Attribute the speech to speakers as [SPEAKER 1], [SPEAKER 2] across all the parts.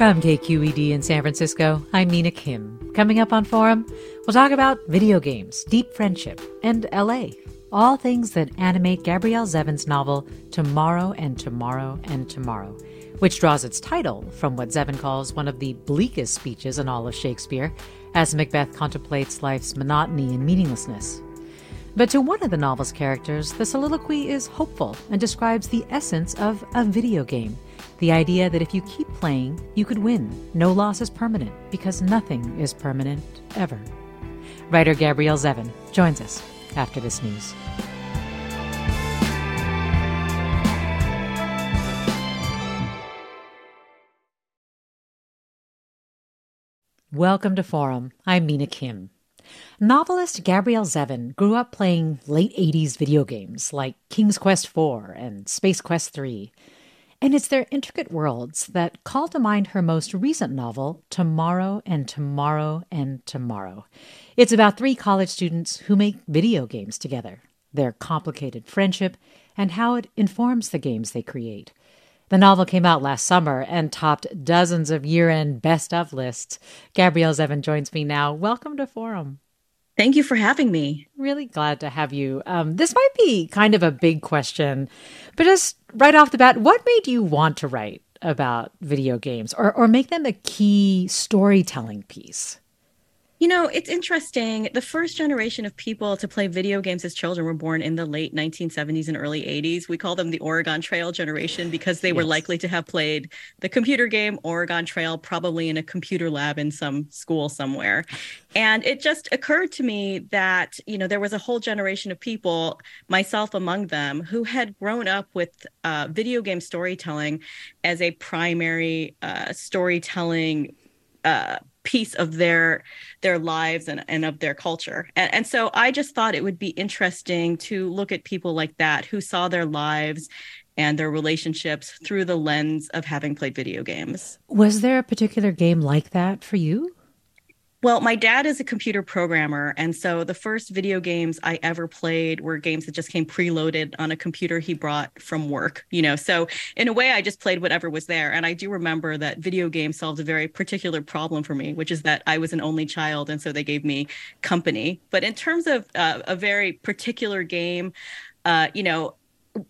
[SPEAKER 1] From KQED in San Francisco, I'm Mina Kim. Coming up on Forum, we'll talk about video games, deep friendship, and LA. All things that animate Gabrielle Zevin's novel Tomorrow and Tomorrow and Tomorrow, which draws its title from what Zevin calls one of the bleakest speeches in all of Shakespeare, as Macbeth contemplates life's monotony and meaninglessness. But to one of the novel's characters, the soliloquy is hopeful and describes the essence of a video game the idea that if you keep playing, you could win. No loss is permanent because nothing is permanent ever. Writer Gabrielle Zevin joins us after this news. Welcome to Forum. I'm Mina Kim. Novelist Gabrielle Zevin grew up playing late 80s video games like King's Quest IV and Space Quest III. And it's their intricate worlds that call to mind her most recent novel, Tomorrow and Tomorrow and Tomorrow. It's about three college students who make video games together, their complicated friendship, and how it informs the games they create. The novel came out last summer and topped dozens of year end best of lists. Gabrielle Zevin joins me now. Welcome to Forum.
[SPEAKER 2] Thank you for having me.
[SPEAKER 1] Really glad to have you. Um, this might be kind of a big question, but just right off the bat, what made you want to write about video games or, or make them a key storytelling piece?
[SPEAKER 2] You know, it's interesting. The first generation of people to play video games as children were born in the late 1970s and early 80s. We call them the Oregon Trail generation because they yes. were likely to have played the computer game Oregon Trail, probably in a computer lab in some school somewhere. And it just occurred to me that, you know, there was a whole generation of people, myself among them, who had grown up with uh, video game storytelling as a primary uh, storytelling uh, piece of their their lives and, and of their culture. And, and so i just thought it would be interesting to look at people like that who saw their lives and their relationships through the lens of having played video games.
[SPEAKER 1] Was there a particular game like that for you
[SPEAKER 2] well, my dad is a computer programmer. And so the first video games I ever played were games that just came preloaded on a computer he brought from work, you know. So in a way, I just played whatever was there. And I do remember that video games solved a very particular problem for me, which is that I was an only child. And so they gave me company. But in terms of uh, a very particular game, uh, you know,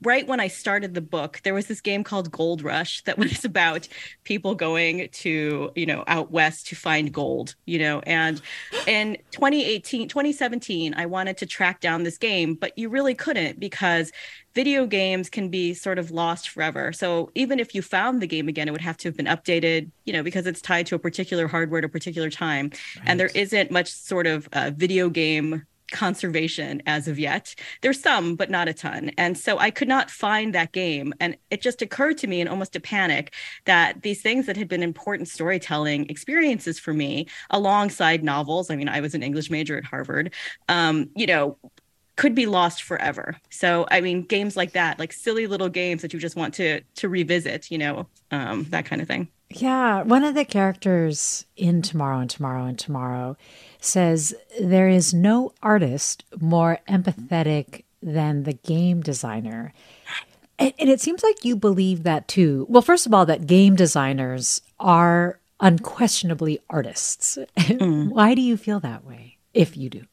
[SPEAKER 2] right when I started the book, there was this game called Gold Rush that was about people going to, you know, out west to find gold, you know. And in 2018, 2017, I wanted to track down this game, but you really couldn't because video games can be sort of lost forever. So even if you found the game again, it would have to have been updated, you know, because it's tied to a particular hardware at a particular time. Right. And there isn't much sort of uh, video game conservation as of yet. There's some, but not a ton. And so I could not find that game. And it just occurred to me in almost a panic that these things that had been important storytelling experiences for me alongside novels, I mean, I was an English major at Harvard, um, you know, could be lost forever. So I mean, games like that, like silly little games that you just want to to revisit, you know, um, that kind of thing.
[SPEAKER 1] Yeah, one of the characters in Tomorrow and Tomorrow and Tomorrow says there is no artist more empathetic than the game designer. And, and, it seems like you believe that too. Well, first of all, that game designers are unquestionably artists. Mm. Why do you feel that way, if you do?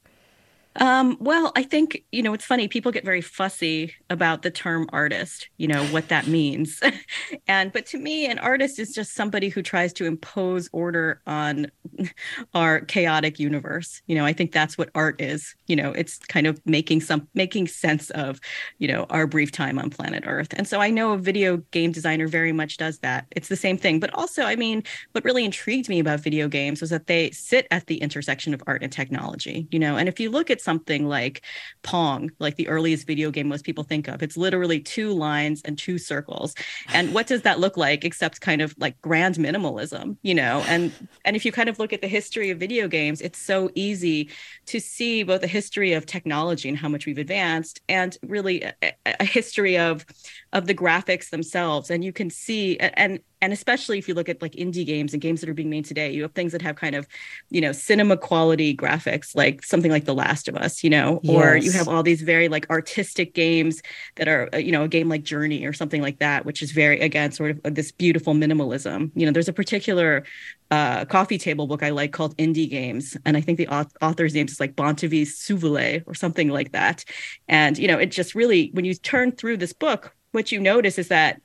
[SPEAKER 2] Um, well, I think, you know, it's funny. People get very fussy about the term artist, you know, what that means. and, but to me, an artist is just somebody who tries to impose order on our chaotic universe. You know, I think that's what art is. You know, it's kind of making some, making sense of, you know, our brief time on planet Earth. And so I know a video game designer very much does that. It's the same thing. But also, I mean, what really intrigued me about video games was that they sit at the intersection of art and technology, you know, and if you look at something like Pong, like the earliest video game most people think of. It's literally two lines and two circles. And what does that look like except kind of like grand minimalism, you know? And and if you kind of look at the history of video games, it's so easy to see both the history of technology and how much we've advanced and really a, a history of of the graphics themselves and you can see and and especially if you look at like indie games and games that are being made today you have things that have kind of you know cinema quality graphics like something like the last of us you know yes. or you have all these very like artistic games that are uh, you know a game like journey or something like that which is very again sort of this beautiful minimalism you know there's a particular uh, coffee table book I like called Indie Games, and I think the author's name is like Bounthavy Suvilay or something like that. And you know, it just really when you turn through this book, what you notice is that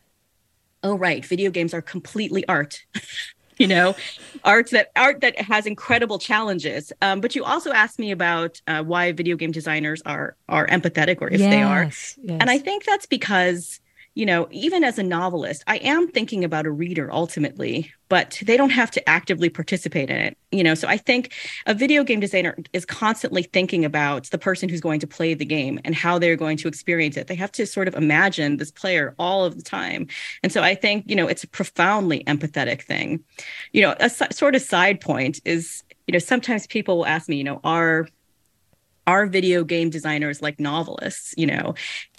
[SPEAKER 2] oh right video games are completely art you know art that art that has incredible challenges um, but you also asked me about uh, why video game designers are are empathetic or if yes, they are yes. and i think that's because you know, even as a novelist, I am thinking about a reader ultimately, but they don't have to actively participate in it. You know, so I think a video game designer is constantly thinking about the person who's going to play the game and how they're going to experience it. They have to sort of imagine this player all of the time. And so I think, you know, it's a profoundly empathetic thing. You know, a sort of side point is, you know, sometimes people will ask me, you know, are are video game designers like novelists you know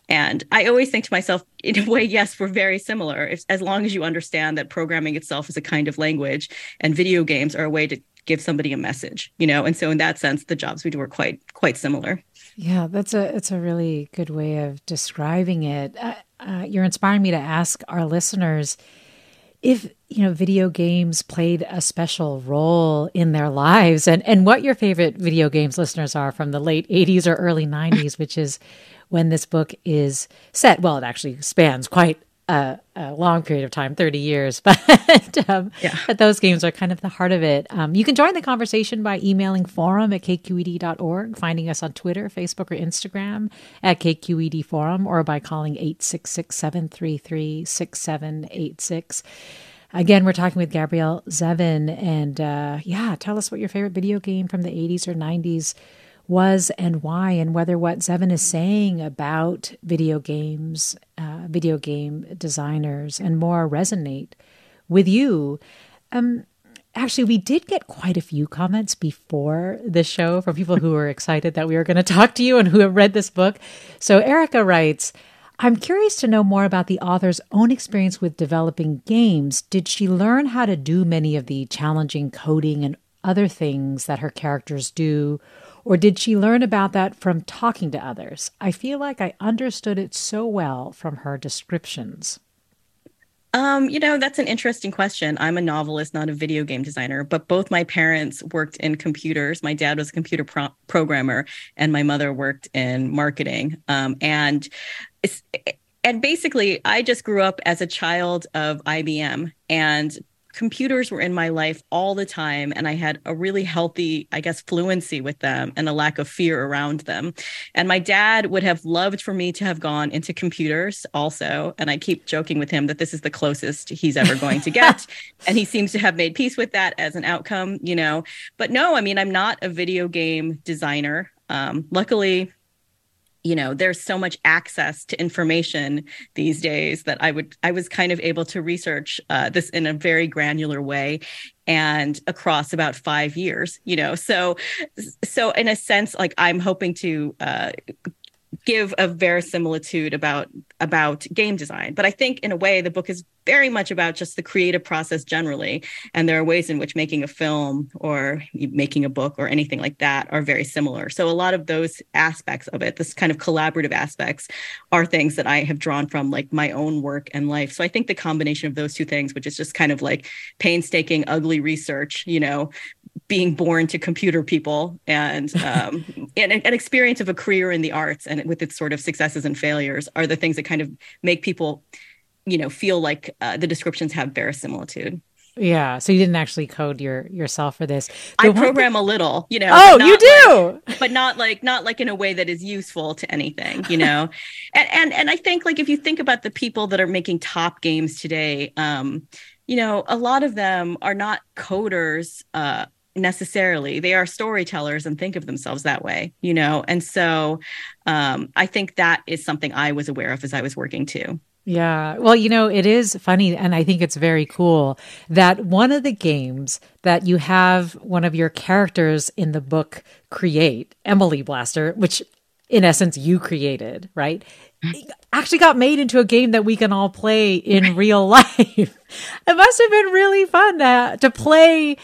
[SPEAKER 2] and I always think to myself, in a way, yes, we're very similar. If, as long as you understand that programming itself is a kind of language and video games are a way to give somebody a message, you know. And so, in that sense, the jobs we do are quite quite similar.
[SPEAKER 1] Yeah, that's a it's a really good way of describing it. Uh, uh, you're inspiring me to ask our listeners if you know video games played a special role in their lives and and what your favorite video games listeners are from the late 80s or early 90s which is when this book is set. Well, it actually spans quite a, a long period of time 30 years but um, yeah. but those games are kind of the heart of it um, you can join the conversation by emailing forum at kqed.org finding us on twitter facebook or instagram at kqed forum or by calling 866-733-6786 Again, we're talking with Gabrielle Zevin, and uh, yeah, tell us what your favorite video game from the 80s or 90s was and why, and whether what Zevin is saying about video games, uh, video game designers, and more resonate with you. Um, actually, we did get quite a few comments before the show from people who were excited that we were going to talk to you and who have read this book. So Erica writes, I'm curious to know more about the author's own experience with developing games. Did she learn how to do many of the challenging coding and other things that her characters do? Or did she learn about that from talking to others? I feel like I understood it so well from her descriptions.
[SPEAKER 2] Um, you know, that's an interesting question. I'm a novelist, not a video game designer, but both my parents worked in computers. My dad was a computer pro- programmer, and my mother worked in marketing. Um, and and basically, I just grew up as a child of IBM, and computers were in my life all the time and i had a really healthy i guess fluency with them and a lack of fear around them. And my dad would have loved for me to have gone into computers also and i keep joking with him that this is the closest he's ever going to get and he seems to have made peace with that as an outcome you know. But no i mean i'm not a video game designer. Um, luckily you know there's so much access to information these days that i would i was kind of able to research uh, this in a very granular way and across about five years you know so so in a sense like i'm hoping to uh, give a verisimilitude about about game design. But I think in a way the book is very much about just the creative process generally. And there are ways in which making a film or making a book or anything like that are very similar. So a lot of those aspects of it, this kind of collaborative aspects, are things that I have drawn from like my own work and life. So I think the combination of those two things, which is just kind of like painstaking, ugly research, you know, being born to computer people and um, and an experience of a career in the arts and with its sort of successes and failures are the things that kind of make people you know feel like uh, the descriptions have verisimilitude.
[SPEAKER 1] Yeah so you didn't actually code your yourself for this. The
[SPEAKER 2] i program thing... a little you know
[SPEAKER 1] oh you do!
[SPEAKER 2] like, but not like not like in a way that is useful to anything you know? And and and i think like if you think about the people that are making top games today um you know a lot of them are not coders uh necessarily. They are storytellers and think of themselves that way you know? And so um i think that is something i was aware of as i was working too
[SPEAKER 1] yeah. Well, you know, it is funny, and I think it's very cool that one of the games that you have one of your characters in the book create, Emily Blaster, which in essence you created, right? actually got made into a game that we can all play in real life. it must have been really fun to, to play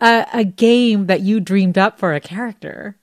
[SPEAKER 1] a, a game that you dreamed up for a character.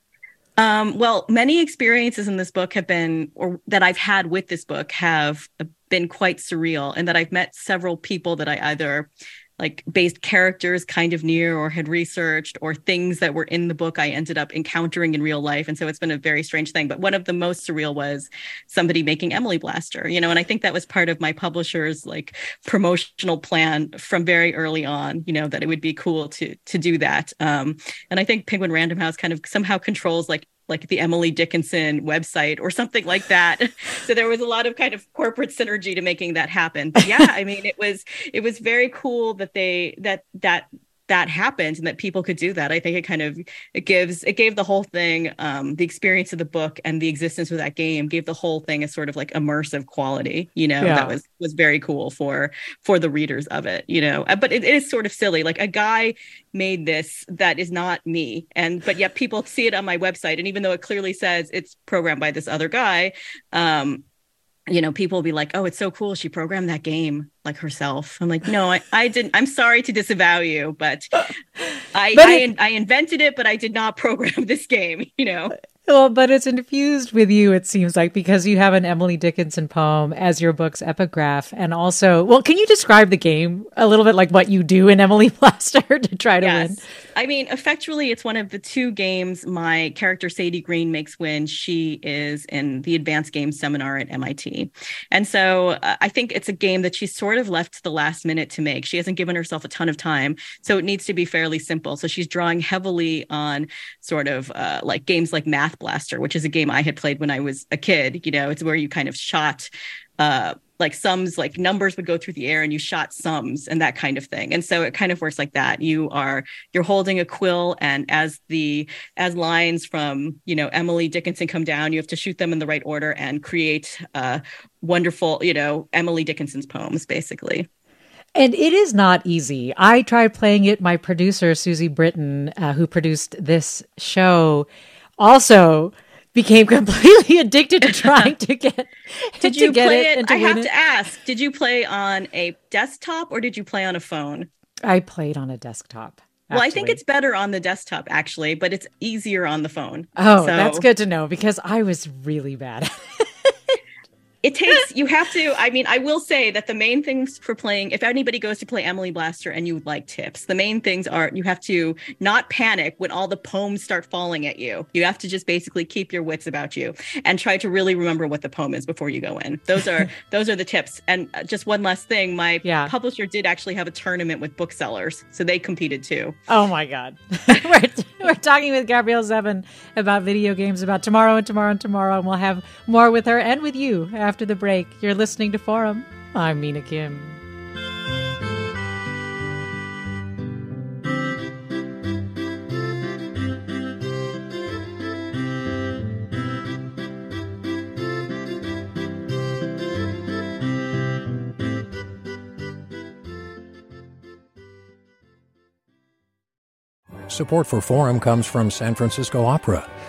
[SPEAKER 2] Um, well, many experiences in this book have been, or that I've had with this book, have been quite surreal, and that I've met several people that I either like based characters kind of near or had researched or things that were in the book I ended up encountering in real life. And so it's been a very strange thing. But one of the most surreal was somebody making Emily Blaster, you know, and I think that was part of my publisher's like promotional plan from very early on, you know, that it would be cool to to do that. Um, and I think Penguin Random House kind of somehow controls like like the Emily Dickinson website or something like that. so there was a lot of kind of corporate synergy to making that happen. But yeah, I mean, it was it was very cool that they that that that happened and that people could do that. I think it kind of it gives it gave the whole thing um, the experience of the book and the existence of that game gave the whole thing a sort of like immersive quality. You know, yeah. that was was very cool for for the readers of it. You know, but it, it is sort of silly. Like a guy made this that is not me, and but yet people see it on my website, and even though it clearly says it's programmed by this other guy, um, you know, people will be like, "Oh, it's so cool. She programmed that game like herself." I'm like, "No, I, I didn't. I'm sorry to disavow you, but I, but it, I, I invented it, but I did not program this game." You know.
[SPEAKER 1] Uh, Well, but it's infused with you, it seems like, because you have an Emily Dickinson poem as your book's epigraph. And also, well, can you describe the game a little bit like what you do in Emily Blaster to try to yes. win?
[SPEAKER 2] I mean, effectually, it's one of the two games my character Sadie Green makes when she is in the advanced game seminar at MIT. And so uh, I think it's a game that she's sort of left to the last minute to make. She hasn't given herself a ton of time. So it needs to be fairly simple. So she's drawing heavily on sort of uh, like games like Math Blaster, which is a game I had played when I was a kid. You know, it's where you kind of shot uh, like sums like numbers would go through the air and you shot sums and that kind of thing and so it kind of works like that you are you're holding a quill and as the as lines from you know emily dickinson come down you have to shoot them in the right order and create uh wonderful you know emily dickinson's poems basically
[SPEAKER 1] and it is not easy. I tried playing it. My producer, Susie Britton, uh, who produced this show, also became completely addicted to trying to get
[SPEAKER 2] did you get play it, it i have it. to ask did you play on a desktop or did you play on a phone
[SPEAKER 1] i played on a desktop
[SPEAKER 2] Actually. Well, I think it's better on the desktop actually, but it's easier on the phone.
[SPEAKER 1] Oh, so. that's good to know because I was really bad
[SPEAKER 2] it takes you have to i mean i will say that the main things for playing if anybody goes to play emily blaster and you would like tips the main things are you have to not panic when all the poems start falling at you. You have to just basically keep your wits about you and try to really remember what the poem is before you go in. Those are those are the tips. And uh, just one last thing my yeah. publisher did actually have a tournament with booksellers so they competed too.
[SPEAKER 1] Oh my god. We're, we're talking with gabrielle zevin about video games about tomorrow and tomorrow and tomorrow and we'll have more with her and with you after after the break. You're listening to Forum. I'm Mina Kim.
[SPEAKER 3] Support for Forum comes from San Francisco Opera.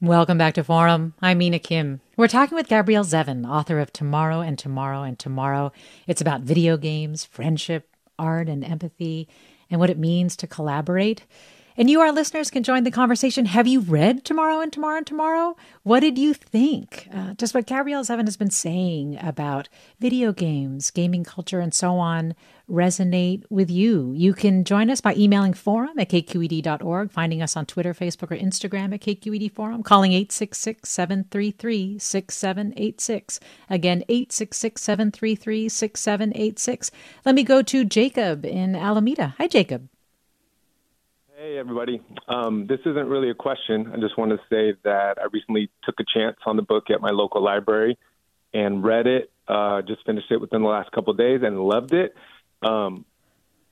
[SPEAKER 1] Welcome back to Forum. I'm Mina Kim. We're talking with Gabrielle Zevin, author of Tomorrow and Tomorrow and Tomorrow. It's about video games, friendship, art, and empathy, and what it means to collaborate. And you, our listeners, can join the conversation. Have you read Tomorrow and Tomorrow and Tomorrow? What did you think? Uh, just what Gabrielle Zevin has been saying about video games, gaming culture, and so on resonate with you. You can join us by emailing forum at kqed.org, finding us on Twitter, Facebook, or Instagram at KQED Forum, calling 866 733 6786. Again, 866 733 6786. Let me go to Jacob in Alameda. Hi, Jacob.
[SPEAKER 4] Hey, everybody. Um, this isn't really a question. I just want to say that I recently took a chance on the book at my local library and read it. Uh, just finished it within the last couple of days and loved it. Um,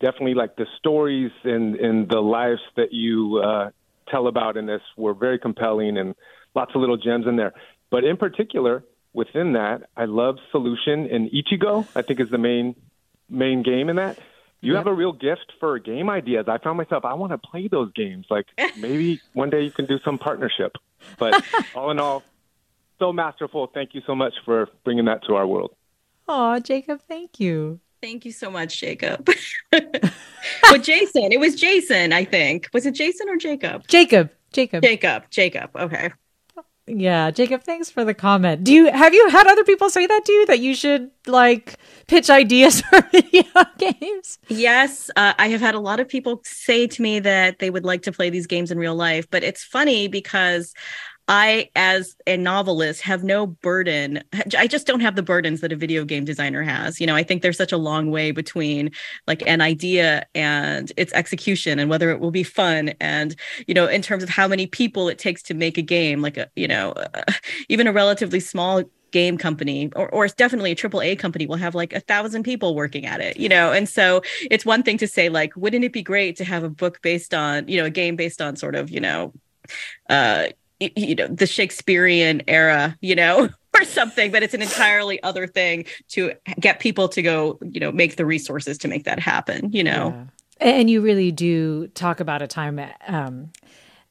[SPEAKER 4] definitely, like the stories and, and the lives that you uh, tell about in this were very compelling and lots of little gems in there. But in particular, within that, I love Solution and Ichigo. I think is the main main game in that you yep. have a real gift for game ideas. I found myself, I want to play those games. Like maybe one day you can do some partnership. But all in all, so masterful. Thank you so much for bringing that to our world.
[SPEAKER 1] Oh, Jacob, thank you.
[SPEAKER 2] Thank you so much, Jacob. but Jason, it was Jason, I think. Was it Jason or Jacob?
[SPEAKER 1] Jacob. Jacob.
[SPEAKER 2] Jacob. Jacob. Okay.
[SPEAKER 1] Yeah, Jacob, thanks for the comment. Do you have you had other people say that to you that you should like pitch ideas for video games?
[SPEAKER 2] Yes, uh, I have had a lot of people say to me that they would like to play these games in real life, but it's funny because I, as a novelist, have no burden. I just don't have the burdens that a video game designer has. You know, I think there's such a long way between like an idea and its execution and whether it will be fun. And, you know, in terms of how many people it takes to make a game, like a, you know, uh, even a relatively small game company or, or definitely a triple A company will have like a thousand people working at it, you know? And so it's one thing to say like, wouldn't it be great to have a book based on, you know, a game based on sort of, you know, uh, you know the shakespearean era you know or something but it's an entirely other thing to get people to go you know make the resources to make that happen you know?
[SPEAKER 1] Yeah. and you really do talk about a time um,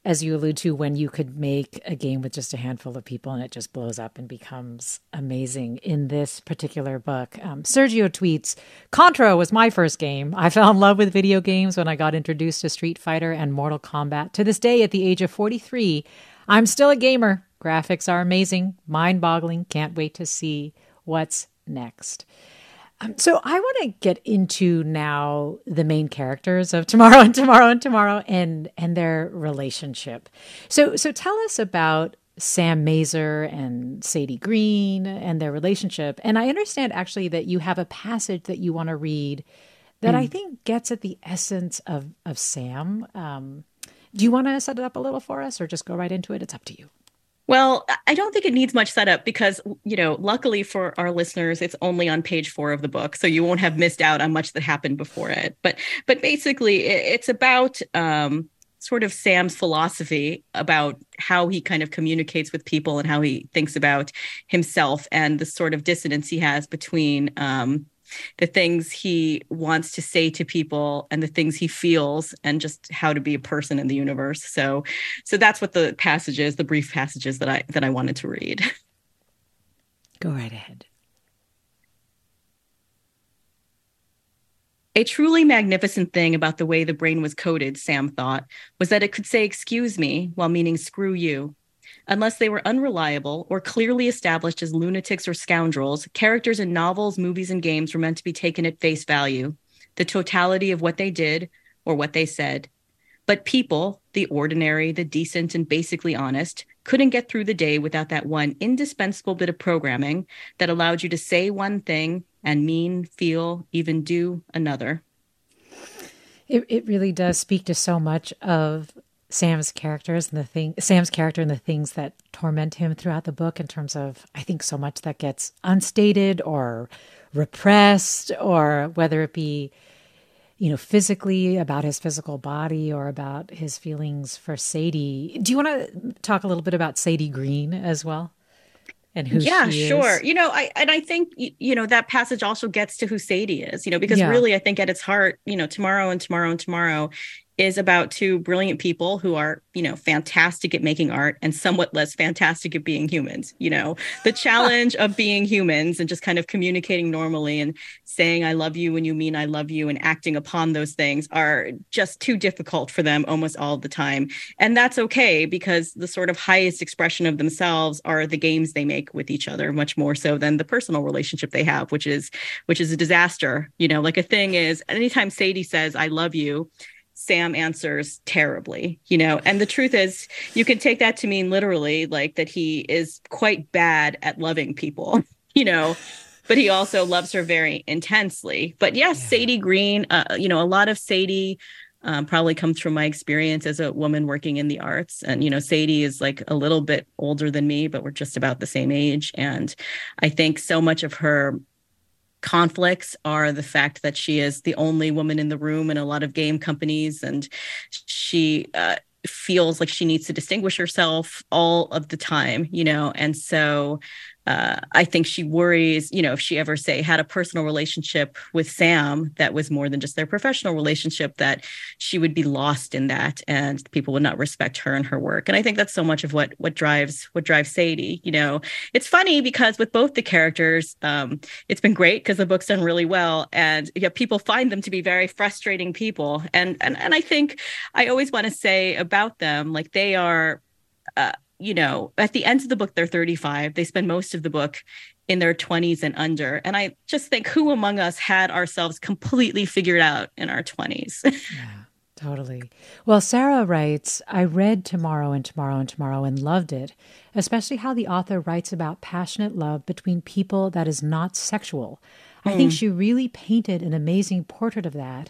[SPEAKER 1] as you allude to when you could make a game with just a handful of people and it just blows up and becomes amazing. In this particular book um, sergio tweets contra was my first game. I fell in love with video games when i got introduced to street fighter and mortal kombat. To this day at the age of 43 I'm still a gamer. Graphics are amazing, mind boggling. Can't wait to see what's next. Um, so I want to get into now the main characters of tomorrow and tomorrow and tomorrow and and their relationship. So so tell us about Sam Masur and Sadie Green and their relationship. And I understand actually that you have a passage that you want to read that mm. I think gets at the essence of of Sam. Um, do you want to set it up a little for us or just go right into it? It's up to you.
[SPEAKER 2] Well, I don't think it needs much setup because, you know, luckily for our listeners, it's only on page four of the book, so you won't have missed out on much that happened before it. But, but basically, it's about um, sort of Sam's philosophy about how he kind of communicates with people and how he thinks about himself and the sort of dissonance he has between um, the things he wants to say to people and the things he feels and just how to be a person in the universe. So so that's what the passages the brief passages that i that i wanted to read.
[SPEAKER 1] Go right ahead.
[SPEAKER 2] A truly magnificent thing about the way the brain was coded, Sam thought, was that it could say excuse me while meaning screw you. Unless they were unreliable or clearly established as lunatics or scoundrels, characters in novels, movies, and games were meant to be taken at face value, the totality of what they did or what they said. But people, the ordinary, the decent, and basically honest, couldn't get through the day without that one indispensable bit of programming that allowed you to say one thing and mean, feel, even do another.
[SPEAKER 1] It, it really does speak to so much of Sam's characters and the thing Sam's character and the things that torment him throughout the book in terms of I think so much that gets unstated or repressed or whether it be you know physically about his physical body or about his feelings for Sadie. Do you want to talk a little bit about Sadie Green as well? and who
[SPEAKER 2] yeah sure you know i and i think you know that passage also gets to who sadie is you know because yeah. really i think at its heart you know tomorrow and tomorrow and tomorrow is about two brilliant people who are, you know, fantastic at making art and somewhat less fantastic at being humans. You know, the challenge of being humans and just kind of communicating normally and saying, I love you when you mean I love you and acting upon those things are just too difficult for them almost all the time. And that's okay because the sort of highest expression of themselves are the games they make with each other, much more so than the personal relationship they have, which is which is a disaster. You know, like a thing is anytime Sadie says, I love you Sam answers terribly, you know. And the truth is, you can take that to mean literally like that he is quite bad at loving people, you know, but he also loves her very intensely. But yes, yeah. Sadie Green, uh, you know, a lot of Sadie um, probably comes from my experience as a woman working in the arts. And, you know, Sadie is like a little bit older than me, but we're just about the same age. And I think so much of her conflicts are the fact that she is the only woman in the room in a lot of game companies and she uh, feels like she needs to distinguish herself all of the time you know? And so uh, I think she worries, you know, if she ever say had a personal relationship with Sam that was more than just their professional relationship, that she would be lost in that, and people would not respect her and her work. And I think that's so much of what what drives what drives Sadie. You know, it's funny because with both the characters, um, it's been great because the book's done really well, and yeah, people find them to be very frustrating people. And and and I think I always want to say about them, like they are. Uh, you know, at the end of the book, they're 35. They spend most of the book in their 20s and under. And I just think who among us had ourselves completely figured out in our 20s?
[SPEAKER 1] yeah, totally. Well, Sarah writes I read Tomorrow and Tomorrow and Tomorrow and loved it, especially how the author writes about passionate love between people that is not sexual. I think hmm. she really painted an amazing portrait of that.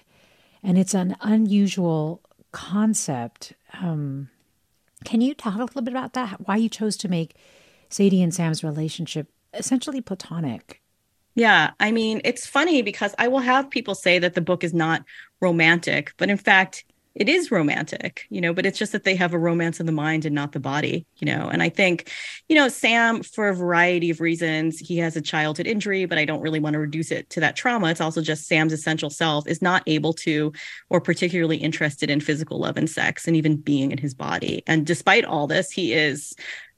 [SPEAKER 1] And it's an unusual concept. Um, can you talk a little bit about that? Why you chose to make Sadie and Sam's relationship essentially platonic?
[SPEAKER 2] Yeah, I mean, it's funny because I will have people say that the book is not romantic, but in fact, it is romantic, you know, but it's just that they have a romance of the mind and not the body, you know. And I think, you know, Sam, for a variety of reasons, he has a childhood injury, but I don't really want to reduce it to that trauma. It's also just Sam's essential self is not able to or particularly interested in physical love and sex and even being in his body. And despite all this, he is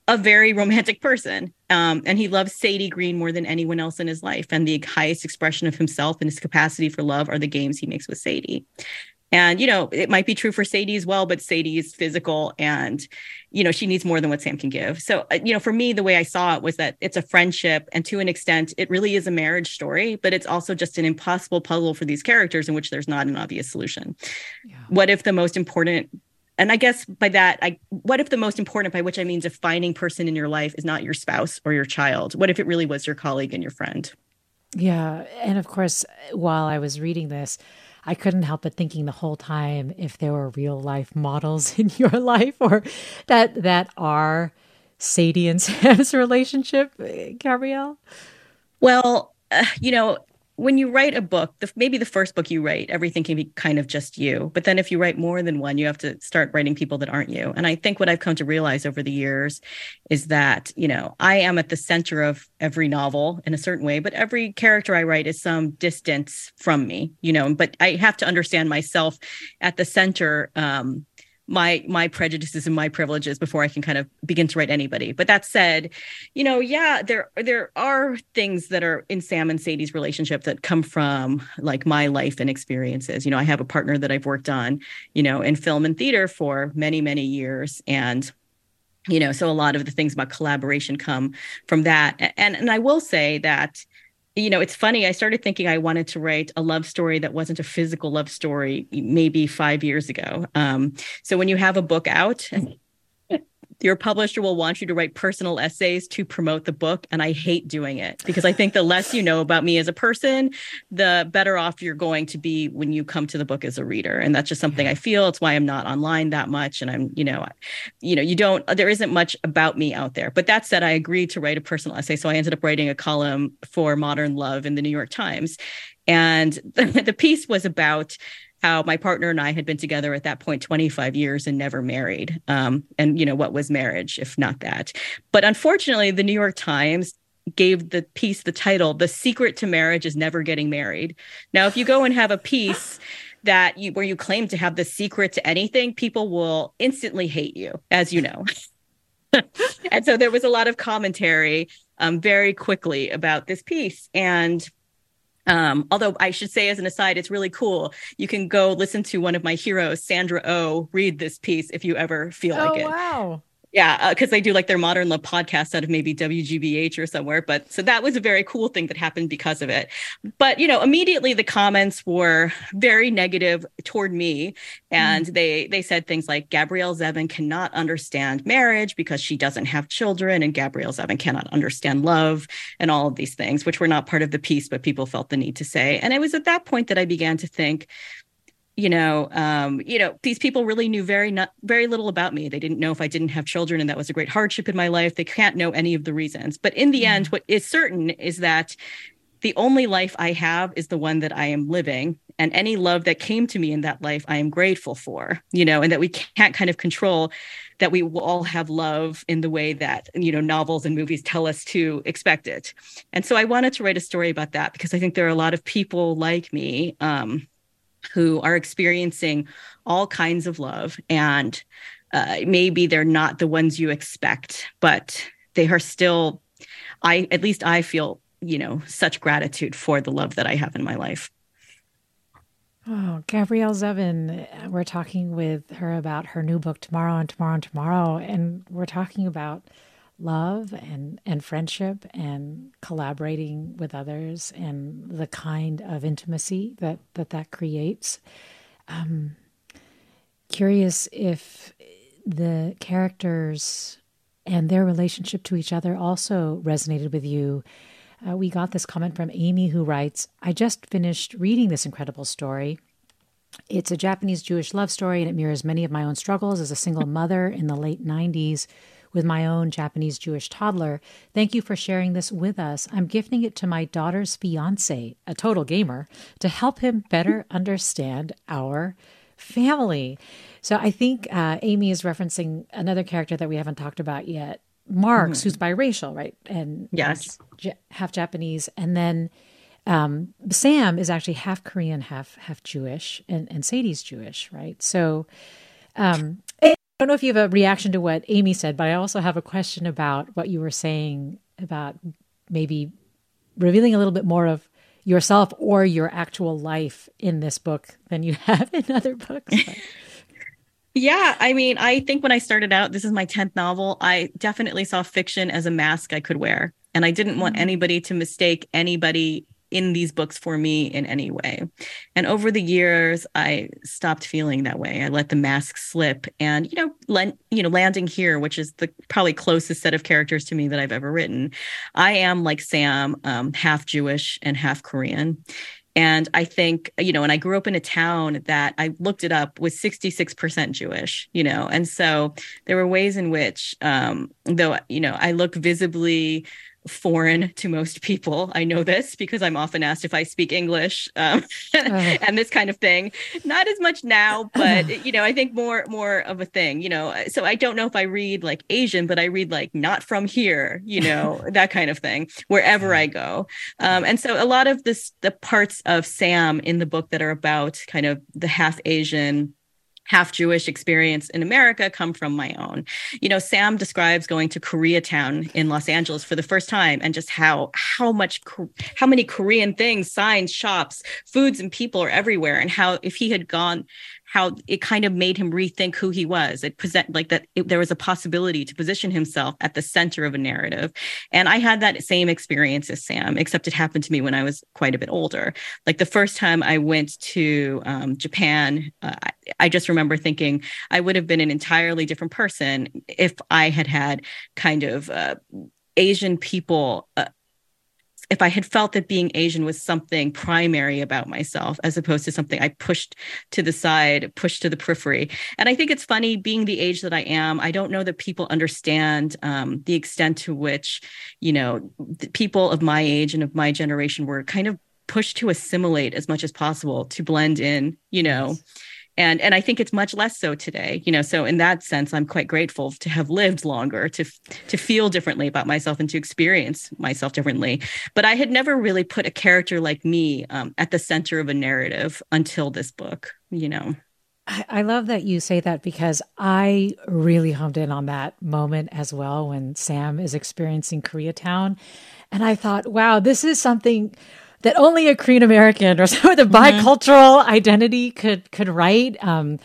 [SPEAKER 2] a very romantic person. Um, and he loves Sadie Green more than anyone else in his life. And the highest expression of himself and his capacity for love are the games he makes with Sadie. And, you know, it might be true for Sadie as well, but Sadie is physical and, you know, she needs more than what Sam can give. So, uh, you know, for me, the way I saw it was that it's a friendship. And to an extent, it really is a marriage story, but it's also just an impossible puzzle for these characters in which there's not an obvious solution. Yeah. What if the most important and I guess by that, I what if the most important, by which I mean defining person in your life is not your spouse or your child? What if it really was your colleague and your friend?
[SPEAKER 1] Yeah. And of course, while I was reading this, I couldn't help but thinking the whole time if there were real life models in your life or that that are Sadie and Sam's relationship, Gabrielle.
[SPEAKER 2] Well, uh, you know, when you write a book, the, maybe the first book you write, everything can be kind of just you. But then if you write more than one, you have to start writing people that aren't you. And I think what I've come to realize over the years is that, you know, I am at the center of every novel in a certain way, but every character I write is some distance from me, you know, but I have to understand myself at the center um, my my prejudices and my privileges before I can kind of begin to write anybody. But that said, you know, yeah, there there are things that are in Sam and Sadie's relationship that come from like my life and experiences. You know, I have a partner that I've worked on, you know, in film and theater for many many years and you know so a lot of the things about collaboration come from that and and i will say that you know it's funny i started thinking i wanted to write a love story that wasn't a physical love story maybe five years ago. Um, so when you have a book out your publisher will want you to write personal essays to promote the book and i hate doing it because i think the less you know about me as a person the better off you're going to be when you come to the book as a reader. And that's just something i feel. It's why i'm not online that much. And i'm you know you know you don't there isn't much about me out there. But that said i agreed to write a personal essay. So i ended up writing a column for modern love in the new york times. And the piece was about how my partner and I had been together at that point 25 years and never married. Um, and, you know, what was marriage if not that? But unfortunately, the New York Times gave the piece the title, The Secret to Marriage is Never Getting Married. Now, if you go and have a piece, that you where you claim to have the secret to anything people will instantly hate you as you know and so there was a lot of commentary um, very quickly about this piece and um, although I should say, as an aside, it's really cool. You can go listen to one of my heroes, Sandra O, oh, read this piece if you ever feel
[SPEAKER 1] oh,
[SPEAKER 2] like it.
[SPEAKER 1] Wow.
[SPEAKER 2] Yeah, because uh, they do like their modern love podcast out of maybe WGBH or somewhere. But so that was a very cool thing that happened because of it. But you know, immediately the comments were very negative toward me, and mm. they they said things like Gabrielle Zevin cannot understand marriage because she doesn't have children, and Gabrielle Zevin cannot understand love, and all of these things, which were not part of the piece, but people felt the need to say. And it was at that point that I began to think, you know um, you know these people really knew very not very little about me. They didn't know if i didn't have children and that was a great hardship in my life. They can't know any of the reasons. But in the mm end what is certain is that the only life i have is the one that i am living and any love that came to me in that life i am grateful for you know and that we can't kind of control that we will all have love in the way that you know novels and movies tell us to expect it. And so i wanted to write a story about that because i think there are a lot of people like me um, who are experiencing all kinds of love and uh, maybe they're not the ones you expect but they are still i at least i feel you know such gratitude for the love that i have in my life
[SPEAKER 1] Oh, Gabrielle Zevin, we're talking with her about her new book tomorrow and tomorrow and tomorrow. And we're talking about love and, and friendship and collaborating with others and the kind of intimacy that that, that creates. Um, curious if the characters and their relationship to each other also resonated with you. Uh, we got this comment from Amy who writes I just finished reading this incredible story. It's a Japanese Jewish love story and it mirrors many of my own struggles as a single mother in the late 90s with my own Japanese Jewish toddler. Thank you for sharing this with us. I'm gifting it to my daughter's fiance, a total gamer, to help him better understand our family. So I think uh, Amy is referencing another character that we haven't talked about yet, Marx, mm-hmm. who's biracial, right? And
[SPEAKER 2] yes,
[SPEAKER 1] half Japanese, and then um, Sam is actually half Korean, half half Jewish, and and Sadie's Jewish, right? So um, don't know if you have a reaction to what Amy said, but I also have a question about what you were saying about maybe revealing a little bit more of yourself or your actual life in this book than you have in other books.
[SPEAKER 2] yeah, I mean, I think when I started out, this is my 10th novel, I definitely saw fiction as a mask I could wear. And I didn't want mm-hmm. anybody to mistake anybody in these books for me in any way. And over the years, I stopped feeling that way. I let the mask slip, and you know, you know, landing here, which is the probably closest set of characters to me that I've ever written. I am like Sam, um, half Jewish and half Korean. And I think, you know, and I grew up in a town that I looked it up was 66% Jewish, you know, and so there were ways in which, um, though, you know, I look visibly foreign to most people. I know this because I'm often asked if I speak English um, and this kind of thing. Not as much now, but you know, I think more more of a thing. You know, so I don't know if I read like Asian, but I read like not from here. You know, that kind of thing wherever I go. Um, and so a lot of this, the parts of Sam in the book that are about kind of the half Asian half Jewish experience in America come from my own. You know, Sam describes going to Koreatown in Los Angeles for the first time and just how how much how many Korean things, signs, shops, foods and people are everywhere and how if he had gone how it kind of made him rethink who he was. It present like that it, there was a possibility to position himself at the center of a narrative. And I had that same experience as Sam, except it happened to me when I was quite a bit older. Like the first time I went to um, Japan, uh, I, just remember thinking I would have been an entirely different person if I had had kind of uh, Asian people uh, if I had felt that being Asian was something primary about myself, as opposed to something I pushed to the side, pushed to the periphery. And I think it's funny being the age that I am. I don't know that people understand um, the extent to which, you know, people of my age and of my generation were kind of pushed to assimilate as much as possible to blend in, you know. Yes and and i think it's much less so today you know so in that sense i'm quite grateful to have lived longer to to feel differently about myself and to experience myself differently but i had never really put a character like me um, at the center of a narrative until this book you know
[SPEAKER 1] I love that you say that because I really honed in on that moment as well when Sam is experiencing Koreatown. And I thought, wow, this is something that only a Korean American or someone with a mm-hmm. bicultural identity could could write. Um,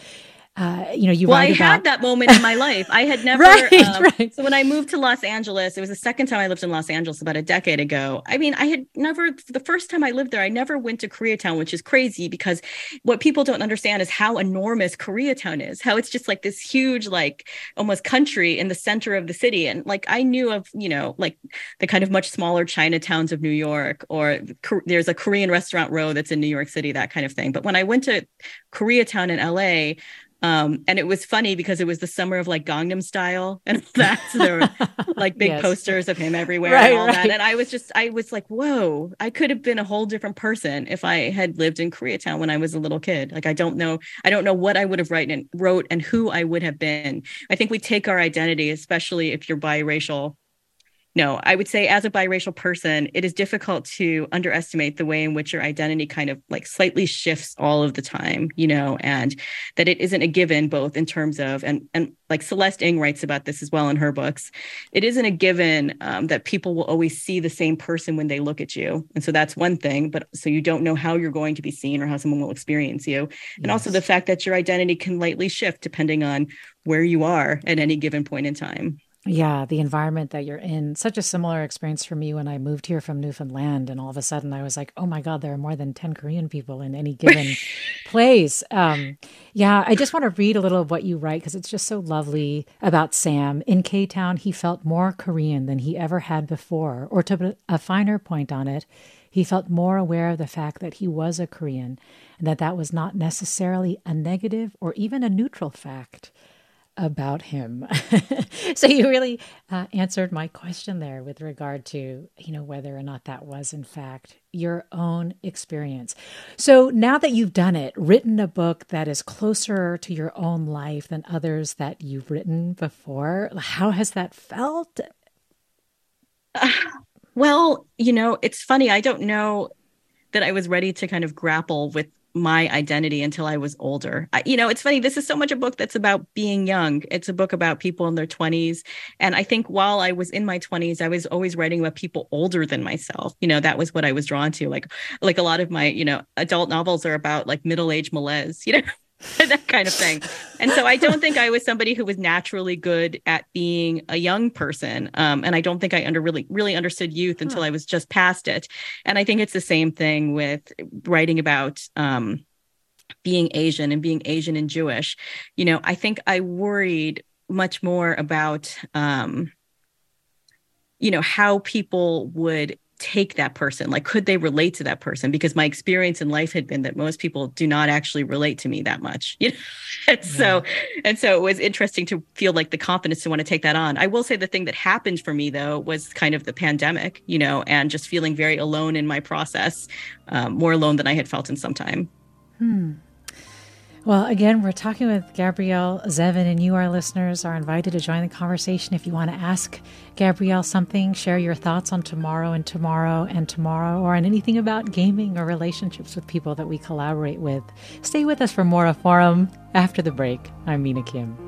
[SPEAKER 1] uh, you know, you
[SPEAKER 2] well,
[SPEAKER 1] I
[SPEAKER 2] about... had that moment in my life. I had never. right, um, right. So when I moved to Los Angeles, it was the second time I lived in Los Angeles about a decade ago. I mean, I had never. The first time I lived there, I never went to Koreatown, which is crazy because what people don't understand is how enormous Koreatown is. How it's just like this huge, like almost country in the center of the city. And like I knew of, you know, like the kind of much smaller Chinatowns of New York, or there's a Korean restaurant row that's in New York City, that kind of thing. But when I went to Koreatown in LA, um, and it was funny because it was the summer of like Gangnam Style and that. So there were like big yes. posters of him everywhere right, and all right. that. And I was just, I was like, whoa, I could have been a whole different person if I had lived in Koreatown when I was a little kid. Like, I don't know, I don't know what I would have written, wrote and who I would have been. I think we take our identity, especially if you're biracial, no, I would say as a biracial person, it is difficult to underestimate the way in which your identity kind of like slightly shifts all of the time, you know, and that it isn't a given both in terms of and and like Celeste Ng writes about this as well in her books. It isn't a given um, that people will always see the same person when they look at you, and so that's one thing. But so you don't know how you're going to be seen or how someone will experience you, and yes. also the fact that your identity can lightly shift depending on where you are at any given point in time
[SPEAKER 1] yeah, the environment that you're in. Such a similar experience for me when I moved here from Newfoundland. And all of a sudden I was like, oh my God, there are more than 10 Korean people in any given place. Um, yeah, I just want to read a little of what you write because it's just so lovely about Sam. In K Town, he felt more Korean than he ever had before. Or to put a finer point on it, he felt more aware of the fact that he was a Korean and that that was not necessarily a negative or even a neutral fact about him. so you really uh, answered my question there with regard to, you know, whether or not that was in fact your own experience. So now that you've done it, written a book that is closer to your own life than others that you've written before, how has that felt?
[SPEAKER 2] Uh, well, you know, it's funny. I don't know that I was ready to kind of grapple with my identity until I was older. I, you know, it's funny. This is so much a book that's about being young. It's a book about people in their 20s. And I think while I was in my 20s, I was always writing about people older than myself. You know, that was what I was drawn to. Like, like a lot of my, you know, adult novels are about like middle-aged malaise, you know. that kind of thing. And so I don't think I was somebody who was naturally good at being a young person. Um, and I don't think I under really really understood youth until huh. I was just past it. And I think it's the same thing with writing about um, being Asian and being Asian and Jewish. You know, I think I worried much more about um, you know how people would take that person? Like could they relate to that person? Because my experience in life had been that most people do not actually relate to me that much you know? And yeah. so and so it was interesting to feel like the confidence to want to take that on. I will say the thing that happened for me though was kind of the pandemic you know and just feeling very alone in my process um, more alone than i had felt in some time.
[SPEAKER 1] Hmm. Well, again, we're talking with Gabrielle Zevin, and you, our listeners, are invited to join the conversation. If you want to ask Gabrielle something, share your thoughts on tomorrow and tomorrow and tomorrow, or on anything about gaming or relationships with people that we collaborate with. Stay with us for more of Forum after the break. I'm Mina Kim.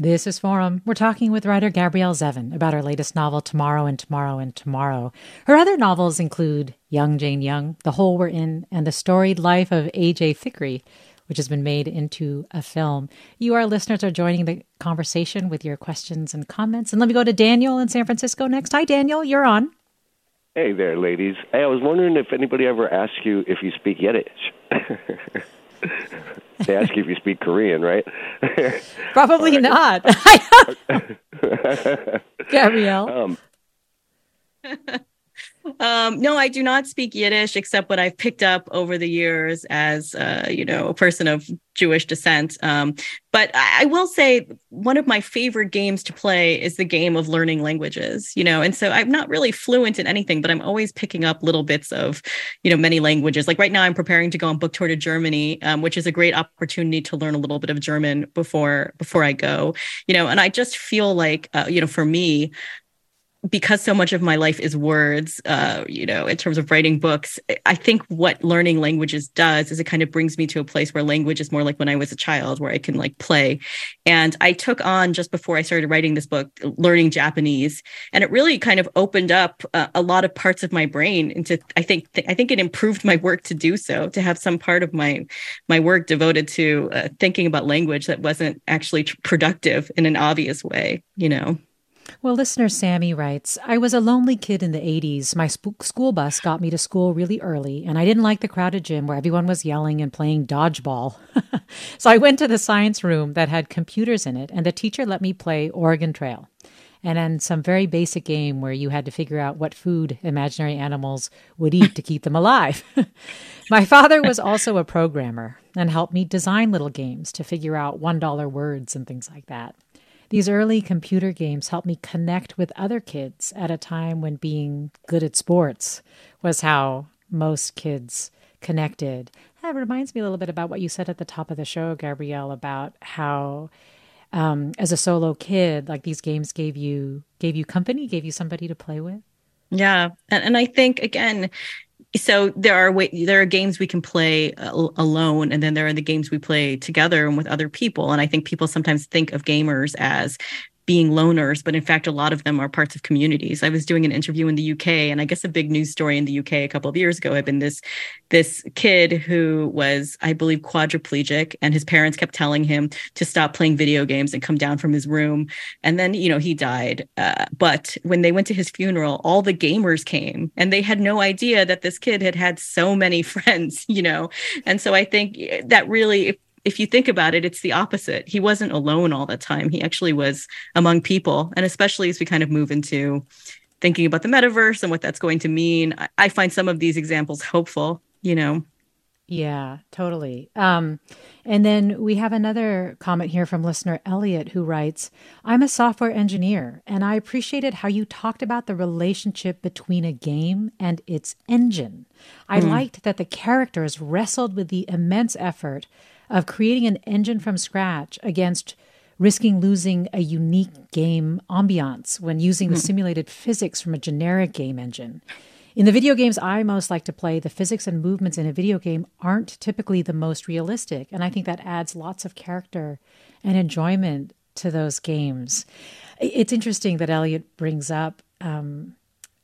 [SPEAKER 1] This is Forum. We're talking with writer Gabrielle Zevin about her latest novel, Tomorrow and Tomorrow and Tomorrow. Her other novels include Young Jane Young, The Hole We're In, and The Storied Life of A.J. Fikry, which has been made into a film. You, our listeners, are joining the conversation with your questions and comments. And let me go to Daniel in San Francisco next. Hi, Daniel. You're on.
[SPEAKER 5] Hey there, ladies. Hey, I was wondering if anybody ever asked you if you speak Yiddish. they ask you if you speak Korean, right?
[SPEAKER 1] Probably not. Gabrielle.
[SPEAKER 5] Um,
[SPEAKER 2] Um, no, I do not speak Yiddish except what I've picked up over the years as, uh, you know, a person of Jewish descent. Um, but I, I will say one of my favorite games to play is the game of learning languages, you know, and so I'm not really fluent in anything, but I'm always picking up little bits of, you know, many languages. Like right now, I'm preparing to go on book tour to Germany, um, which is a great opportunity to learn a little bit of German before before I go, you know, and I just feel like, uh, you know, for me, because so much of my life is words, uh, you know, in terms of writing books, I think what learning languages does is it kind of brings me to a place where language is more like when I was a child, where I can like play. And I took on just before I started writing this book, learning Japanese, and it really kind of opened up uh, a lot of parts of my brain into. I think th- I think it improved my work to do so, to have some part of my my work devoted to uh, thinking about language that wasn't actually productive in an obvious way, you know.
[SPEAKER 1] Well, listener Sammy writes I was a lonely kid in the 80s. My sp- school bus got me to school really early, and I didn't like the crowded gym where everyone was yelling and playing dodgeball. so I went to the science room that had computers in it, and the teacher let me play Oregon Trail. And then some very basic game where you had to figure out what food imaginary animals would eat to keep them alive. My father was also a programmer and helped me design little games to figure out $1 words and things like that. These early computer games helped me connect with other kids at a time when being good at sports was how most kids connected. That reminds me a little bit about what you said at the top of the show, Gabrielle, about how um, as a solo kid, like these games gave you gave you company, gave you somebody to play with.
[SPEAKER 2] Yeah, and, and I think again, so there are there are games we can play uh, alone and then there are the games we play together and with other people. And i think people sometimes think of gamers as being loners, but in fact, a lot of them are parts of communities. I was doing an interview in the UK, and I guess a big news story in the UK a couple of years ago had been this this kid who was, I believe, quadriplegic, and his parents kept telling him to stop playing video games and come down from his room. And then, you know, he died. Uh, but when they went to his funeral, all the gamers came, and they had no idea that this kid had had so many friends, you know. And so I think that really, if you think about it, it's the opposite. He wasn't alone all the time. He actually was among people. And especially as we kind of move into thinking about the metaverse and what that's going to mean, I, I find some of these examples hopeful, you know.
[SPEAKER 1] Yeah, totally. Um, and then we have another comment here from listener Elliot who writes I'm a software engineer, and I appreciated how you talked about the relationship between a game and its engine. I mm. liked that the characters wrestled with the immense effort of creating an engine from scratch against risking losing a unique game ambiance when using mm-hmm. the hmm. simulated physics from a generic game engine. In the video games I most like to play, the physics and movements in a video game aren't typically the most realistic. And I think that adds lots of character and enjoyment to those games. It's interesting that Elliot brings up um,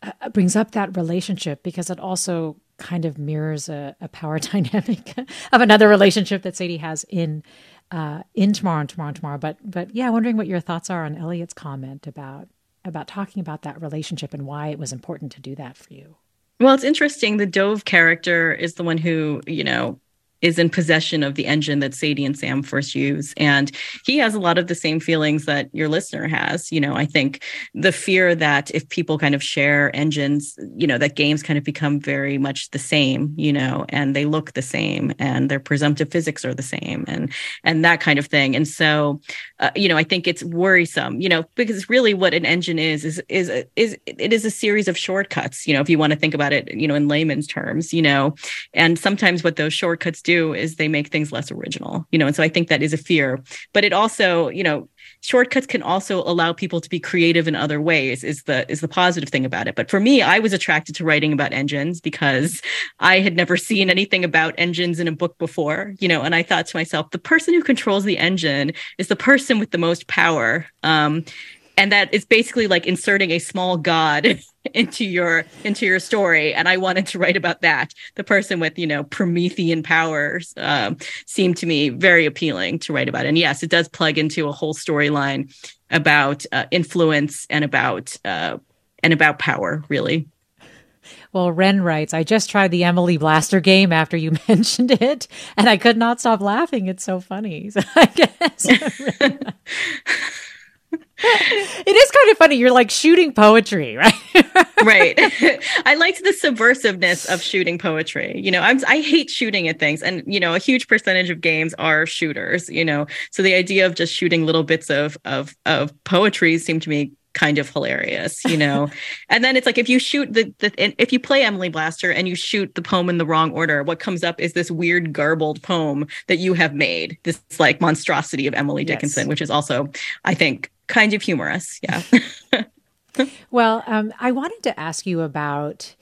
[SPEAKER 1] uh, brings up that relationship because it also kind of mirrors a, a power dynamic of another relationship that Sadie has in uh, in tomorrow and tomorrow and tomorrow. But but yeah, wondering what your thoughts are on Elliot's comment about about talking about that relationship and why it was important to do that for you.
[SPEAKER 2] Well, it's interesting. The Dove character is the one who, you know, is in possession of the engine that Sadie and Sam first use. And he has a lot of the same feelings that your listener has. You know, I think the fear that if people kind of share engines, you know, that games kind of become very much the same, you know, and they look the same and their presumptive physics are the same and and that kind of thing. And so, uh, you know, I think it's worrisome, you know, because really what an engine is is is is it is a series of shortcuts, you know, if you want to think about it, you know, in layman's terms, you know, and sometimes what those shortcuts do do is they make things less original, you know, and so I think that is a fear. But it also, you know, shortcuts can also allow people to be creative in other ways is the is the positive thing about it but for me i was attracted to writing about engines because i had never seen anything about engines in a book before you know and i thought to myself the person who controls the engine is the person with the most power um, and that is basically like inserting a small god into your into your story and i wanted to write about that the person with you know promethean powers um, seemed to me very appealing to write about and yes it does plug into a whole storyline about uh, influence and about uh, and about power really
[SPEAKER 1] well, Ren writes, I just tried the Emily Blaster game after you mentioned it, and I could not stop laughing. It's so funny. So I guess. It is kind of funny. You're like shooting poetry, right?
[SPEAKER 2] right. I liked the subversiveness of shooting poetry. You know, I'm I hate shooting at things, and you know, a huge percentage of games are shooters. You know, so the idea of just shooting little bits of of of poetry seemed to me kind of hilarious, you know. and then it's like if you shoot the, the if you play Emily Blaster and you shoot the poem in the wrong order, what comes up is this weird garbled poem that you have made. This like monstrosity of Emily Dickinson, yes. which is also, I think, kind of humorous. Yeah.
[SPEAKER 1] well, um, I wanted to ask you about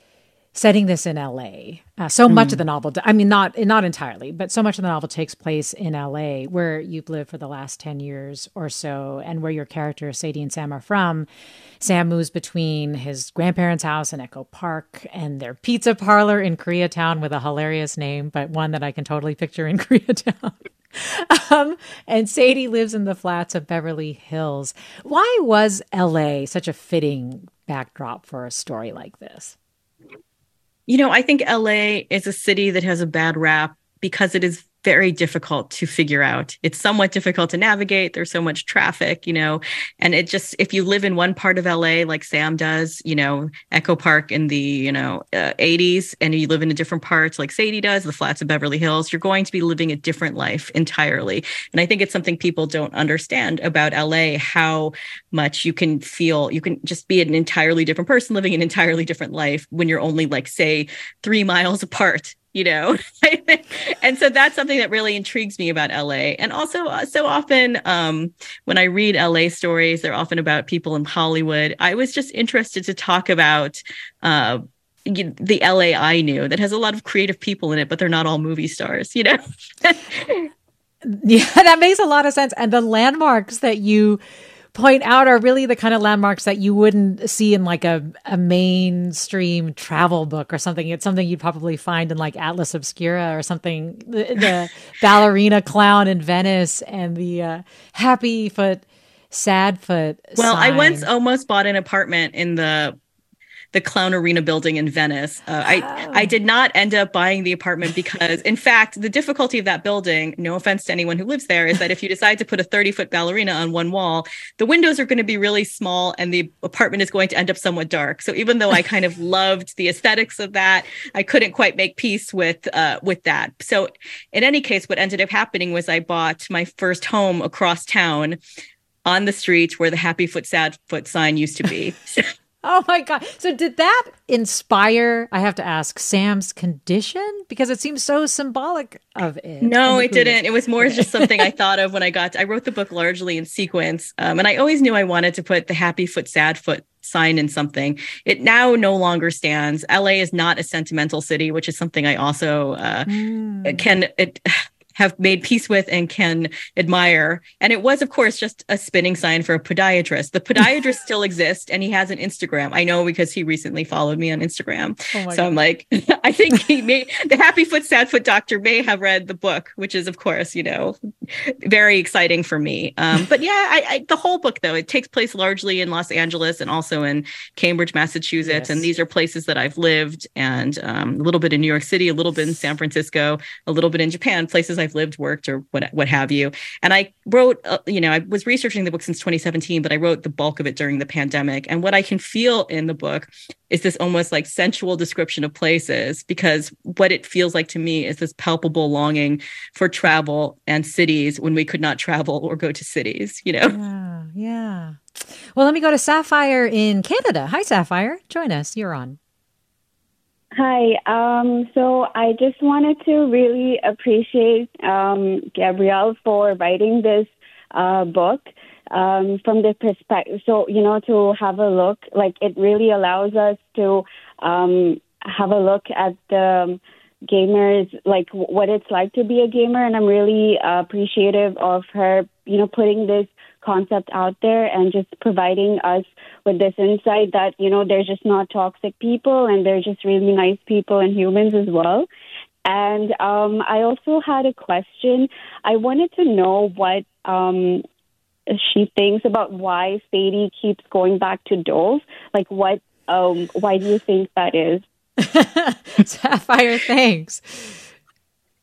[SPEAKER 1] setting this in LA. Uh, so mm. much of the novel, I mean, not not entirely, but so much of the novel takes place in LA, where you've lived for the last ten years or so, and where your characters Sadie and Sam are from. Sam moves between his grandparents' house in Echo Park and their pizza parlor in Koreatown with a hilarious name, but one that I can totally picture in Koreatown. um, and Sadie lives in the flats of Beverly Hills. Why was LA such a fitting backdrop for a story like this?
[SPEAKER 2] You know, I think LA is a city that has a bad rap because it is very difficult to figure out. It's somewhat difficult to navigate. There's so much traffic, you know, and it just, if you live in one part of LA, like Sam does, you know, Echo Park in the, you know, uh, 80s, and you live in a different parts like Sadie does, the flats of Beverly Hills, you're going to be living a different life entirely. And I think it's something people don't understand about LA, how much you can feel, you can just be an entirely different person living an entirely different life when you're only like, say, three miles apart you know and so that's something that really intrigues me about la and also uh, so often um, when i read la stories they're often about people in hollywood. I was just interested to talk about uh, the la i knew that has a lot of creative people in it but they're not all movie stars you know?
[SPEAKER 1] Yeah that makes a lot of sense. And the landmarks that you point out are really the kind of landmarks that you wouldn't see in like a, a mainstream travel book or something. It's something you'd probably find in like Atlas Obscura or something. The, the ballerina clown in Venice and the uh, happy foot sad foot.
[SPEAKER 2] Well,
[SPEAKER 1] sign.
[SPEAKER 2] I once almost bought an apartment in the the Clown Arena building in Venice. Uh, I oh. I did not end up buying the apartment because, in fact, the difficulty of that building, no offense to anyone who lives there, is that if you decide to put a 30 foot ballerina on one wall, the windows are going to be really small and the apartment is going to end up somewhat dark. So even though I kind of loved the aesthetics of that, I couldn't quite make peace with uh, with that. So in any case, what ended up happening was I bought my first home across town on the street where the happy foot sad foot sign used to be
[SPEAKER 1] Oh my God. So, did that inspire, I have to ask, Sam's condition? Because it seems so symbolic of it.
[SPEAKER 2] No, it didn't. It was more just something I thought of when I got, to, I wrote the book largely in sequence. Um, and I always knew I wanted to put the happy foot, sad foot sign in something. It now no longer stands. LA is not a sentimental city, which is something I also uh, mm. can, it, have made peace with and can admire. And it was, of course, just a spinning sign for a podiatrist. The podiatrist still exists and he has an Instagram. I know because he recently followed me on Instagram. Oh so God. I'm like, I think he may, the Happy Foot, Sad Foot doctor may have read the book, which is, of course, you know, very exciting for me. Um, but yeah, I, I, the whole book, though, it takes place largely in Los Angeles and also in Cambridge, Massachusetts. Yes. And these are places that I've lived and um, a little bit in New York City, a little bit in San Francisco, a little bit in Japan, places I've lived, worked, or what what have you. And I wrote, uh, you know, I was researching the book since 2017, but I wrote the bulk of it during the pandemic. And what I can feel in the book is this almost like sensual description of places, because what it feels like to me is this palpable longing for travel and cities when we could not travel or go to cities. You know.
[SPEAKER 6] Yeah. Yeah. Well, let me go to Sapphire in Canada. Hi, Sapphire. Join us. You're on.
[SPEAKER 7] Hi. Um, so I just wanted to really appreciate um, Gabrielle for writing this uh, book um, from the perspective. So, you know, to have a look, like it really allows us to um, have a look at the gamers, like what it's like to be a gamer. And I'm really uh, appreciative of her, you know, putting this concept out there and just providing us with this insight that, you know, they're just not toxic people and they're just really nice people and humans as well. And um, I also had a question. I wanted to know what um, she thinks about why Sadie keeps going back to Dove. Like, what? Um, why do you think that is?
[SPEAKER 6] Sapphire, thanks.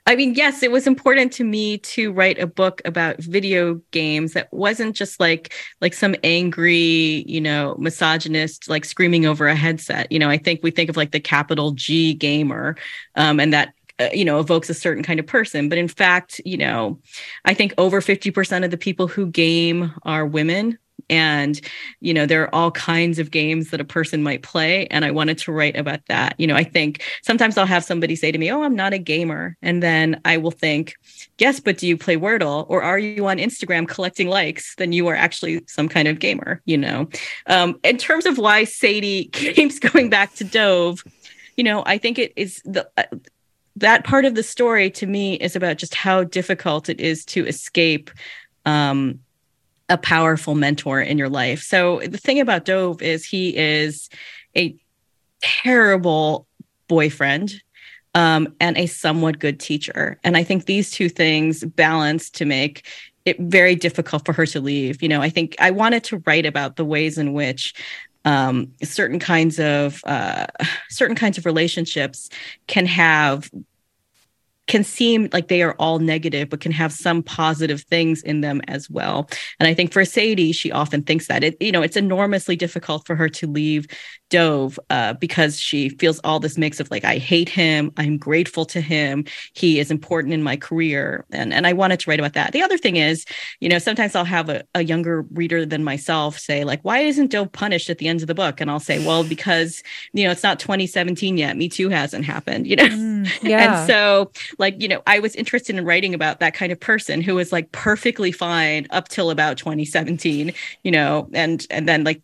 [SPEAKER 2] I mean, yes, it was important to me to write a book about video games that wasn't just like like some angry, you know, misogynist like screaming over a headset. You know, I think we think of like the capital G gamer, um, and that uh, you know evokes a certain kind of person. But in fact, you know, I think over fifty percent of the people who game are women and you know there are all kinds of games that a person might play and i wanted to write about that. You know i think sometimes i'll have somebody say to me oh i'm not a gamer. And then i will think yes but do you play wordle? Or are you on instagram collecting likes then you are actually some kind of gamer? You know? Um, in terms of why sadie keeps going back to dove you know i think it is the uh, that part of the story to me is about just how difficult it is to escape um, a powerful mentor in your life. So the thing about Dove is he is a terrible boyfriend um, and a somewhat good teacher. And I think these two things balance to make it very difficult for her to leave. You know, I think I wanted to write about the ways in which um, certain kinds of uh, certain kinds of relationships can have can seem like they are all negative, but can have some positive things in them as well. And I think for Sadie, she often thinks that it, you know, it's enormously difficult for her to leave Dove uh, because she feels all this mix of like, I hate him, I'm grateful to him, he is important in my career. And, and I wanted to write about that. The other thing is, you know, sometimes I'll have a, a younger reader than myself say, like, why isn't Dove punished at the end of the book? And I'll say, well, because, you know, it's not 2017 yet. Me Too hasn't happened, you know? Mm, yeah. and so, like, you know, I was interested in writing about that kind of person who was like perfectly fine up till about 2017, you know, and, and then like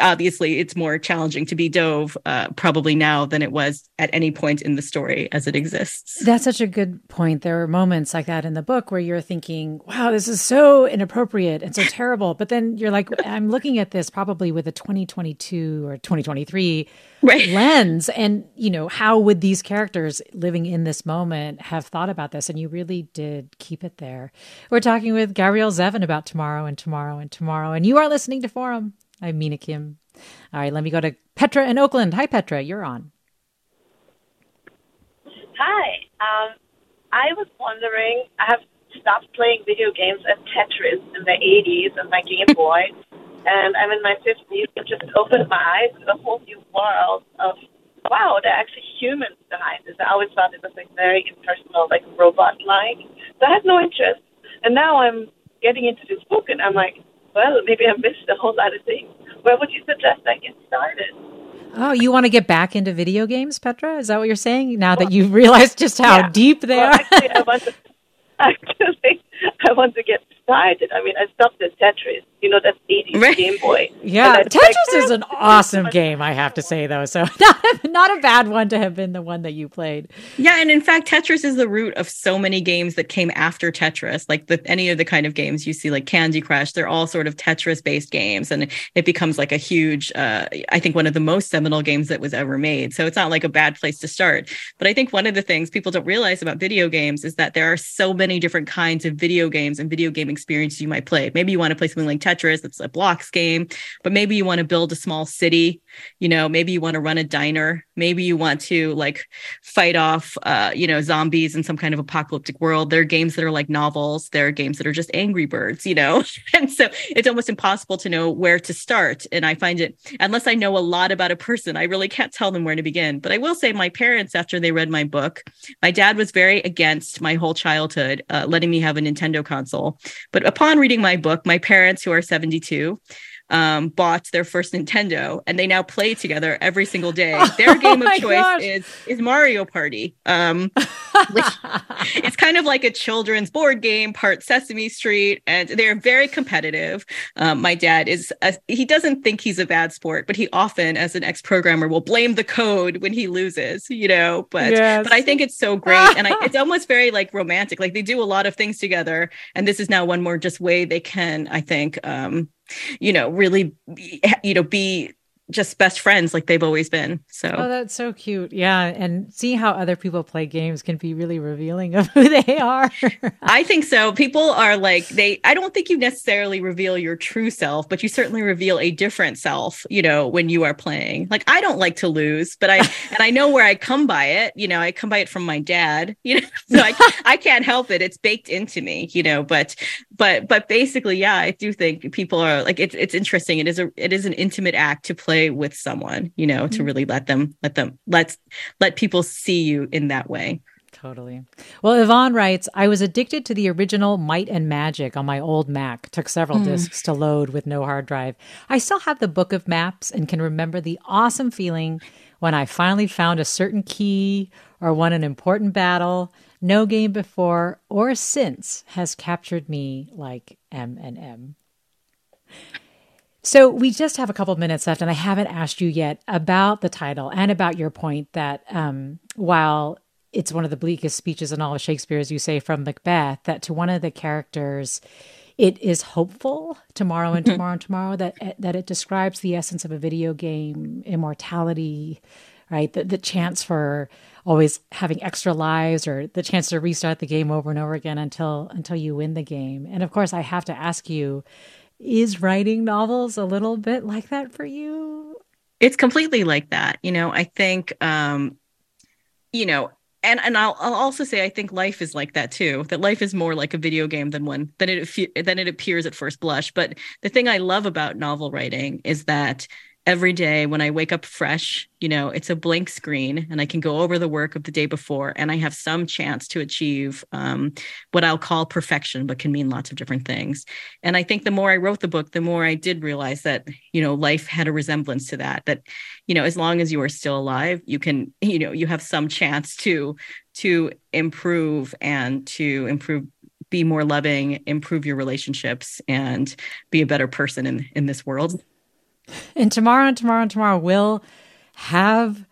[SPEAKER 2] obviously it's more challenging to be dove uh, probably now than it was at any point in the story as it exists.
[SPEAKER 6] That's such a good point. There are moments like that in the book where you're thinking wow this is so inappropriate and so terrible. But then you're like i'm looking at this probably with a 2022 or 2023 right. lens. And you know how would these characters living in this moment have thought about this? And you really did keep it there. We're talking with gabrielle zevin about tomorrow and tomorrow and tomorrow. And you are listening to forum I'm Mina Kim. All right, let me go to Petra in Oakland. Hi, Petra. You're on.
[SPEAKER 8] Hi. Um, I was wondering, I have stopped playing video games at Tetris in the 80s on my Game Boy, and I'm in my 50s. It just opened my eyes to a whole new world of, wow, there are actually humans behind this. I always thought it was like very impersonal, like robot-like. So I had no interest. And now I'm getting into this book, and I'm like, well, maybe I missed a whole lot of things. Where would you suggest I get started?
[SPEAKER 6] Oh, you want to get back into video games, Petra? Is that what you're saying? Now well, that you've realized just how yeah. deep they
[SPEAKER 8] well,
[SPEAKER 6] are.
[SPEAKER 8] actually, I want to, actually, I want to get started. I mean, I stopped at Tetris you know, that 80s
[SPEAKER 2] Right.
[SPEAKER 8] Game Boy.
[SPEAKER 1] Yeah, Tetris
[SPEAKER 8] like,
[SPEAKER 1] is an awesome game, I have to say though. So not, not a bad one to have been the one that you played.
[SPEAKER 2] Yeah, and in fact, Tetris is the root of so many games that came after Tetris. Like the any of the kind of games you see, like Candy Crush, they're all sort of Tetris-based games, and it becomes like a huge, uh, I think, one of the most seminal games that was ever made. So it's not like a bad place to start. But I think one of the things people don't realize about video games is that there are so many different kinds of video games and video game experiences you might play. Maybe you want to play something like Tetris, that's a blocks game, but maybe you want to build a small city. You know, maybe you want to run a diner. Maybe you want to like fight off, uh, you know, zombies in some kind of apocalyptic world. There are games that are like novels. There are games that are just Angry Birds, you know, and so it's almost impossible to know where to start. And I find it, unless I know a lot about a person, I really can't tell them where to begin. But I will say, my parents, after they read my book, my dad was very against my whole childhood uh, letting me have a Nintendo console. But upon reading my book, my parents, who are 72, um, bought their first Nintendo, and they now play together every single day. Their game of choice
[SPEAKER 1] gosh.
[SPEAKER 2] is is Mario Party. Um, which it's kind of like a children's board game, part Sesame Street, and they're very competitive. Um, my dad is a, he doesn't think he's a bad sport, but he often, as an ex-programmer, will blame the code when he loses. You know, but
[SPEAKER 1] Yes.
[SPEAKER 2] but I think it's so great, and I, it's almost very like romantic. Like they do a lot of things together, and this is now one more just way they can, I think, um, you know, really, you know, be just best friends like they've always been. So
[SPEAKER 1] Oh, that's so cute. Yeah. And seeing how other people play games can be really revealing of who they are.
[SPEAKER 2] I think so. People are like they I don't think you necessarily reveal your true self, but you certainly reveal a different self, you know, when you are playing. Like I don't like to lose, but I and I know where I come by it, you know, I come by it from my dad, you know. So I I can't help it. It's baked into me, you know, but but but basically, yeah, I do think people are like it's it's interesting. It is a it is an intimate act to play with someone, you know, to really let them let them let let people see you in that way.
[SPEAKER 1] Totally. Well, Yvonne writes, I was addicted to the original Might and Magic on my old Mac. Took several
[SPEAKER 2] Mm.
[SPEAKER 1] discs to load with no hard drive. I still have the book of maps and can remember the awesome feeling when I finally found a certain key or won an important battle. No game before or since has captured me like M and M. So we just have a couple of minutes left, and I haven't asked you yet about the title and about your point that um, while it's one of the bleakest speeches in all of Shakespeare, as you say from Macbeth, that to one of the characters, it is hopeful tomorrow and tomorrow and tomorrow that that it describes the essence of a video game, immortality, right? The, the chance for always having extra lives or the chance to restart the game over and over again until until you win the game. And of course, I have to ask you is writing novels a little bit like that for you?
[SPEAKER 2] It's completely like that. You know, I think, um, you know, and and I'll, I'll also say I think life is like that too. That life is more like a video game than one than it than it appears at first blush. But the thing I love about novel writing is that every day when I wake up fresh, you know, it's a blank screen and I can go over the work of the day before and I have some chance to achieve um, what I'll call perfection, but can mean lots of different things. And I think the more I wrote the book, the more I did realize that, you know, life had a resemblance to that, that, you know, as long as you are still alive, you can, you know, you have some chance to, to improve and to improve be more loving improve your relationships and be a better person in in this world
[SPEAKER 1] And tomorrow and tomorrow and tomorrow will have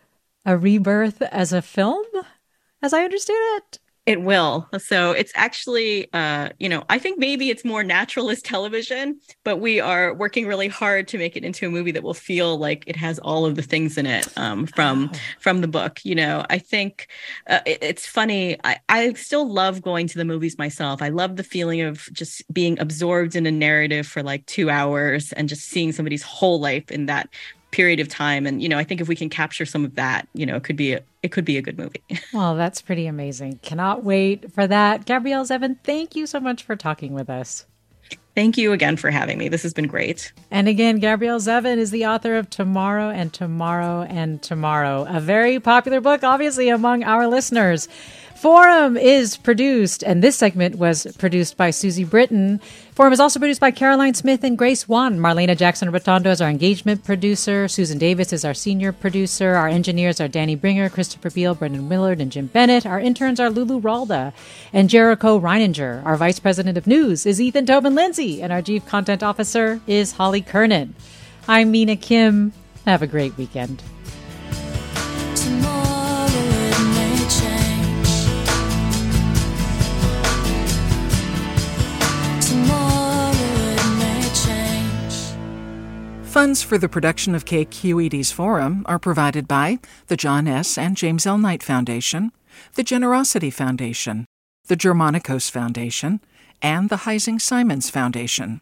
[SPEAKER 1] a rebirth as a film, as I understand it.
[SPEAKER 2] It will. So it's actually, uh, you know, I think maybe it's more naturalist television, but we are working really hard to make it into a movie that will feel like it has all of the things in it um, from from the book. You know, I think uh, it- it's funny. I, I still love going to the movies myself. I love the feeling of just being absorbed in a narrative for like two hours and just seeing somebody's whole life in that period of time. And you know, I think if we can capture some of that, you know, it could be a, it could be a good movie.
[SPEAKER 1] Well, that's pretty amazing. Cannot wait for that. Gabrielle Zevin, thank you so much for talking with us.
[SPEAKER 2] Thank you again for having me. This has been great.
[SPEAKER 1] And again, Gabrielle Zevin is the author of Tomorrow and Tomorrow and Tomorrow, a very popular book, obviously, among our listeners.
[SPEAKER 6] Forum is produced, and this segment was produced by Susie Britton. Forum is also produced by Caroline Smith and Grace Wan. Marlena Jackson Retondo is our engagement producer. Susan Davis is our senior producer. Our engineers are Danny Bringer, Christopher Beal, Brendan Willard, and Jim Bennett. Our interns are Lulu Ralda and Jericho Reininger. Our vice president of news is Ethan Tobin Lindsay, and our chief content officer is Holly Kernan. I'm Mina Kim. Have a great weekend.
[SPEAKER 9] Funds for the production of KQED's Forum are provided by the John S. and James L. Knight Foundation, the Generosity Foundation, the Germanacos Foundation, and the Heising Simons Foundation.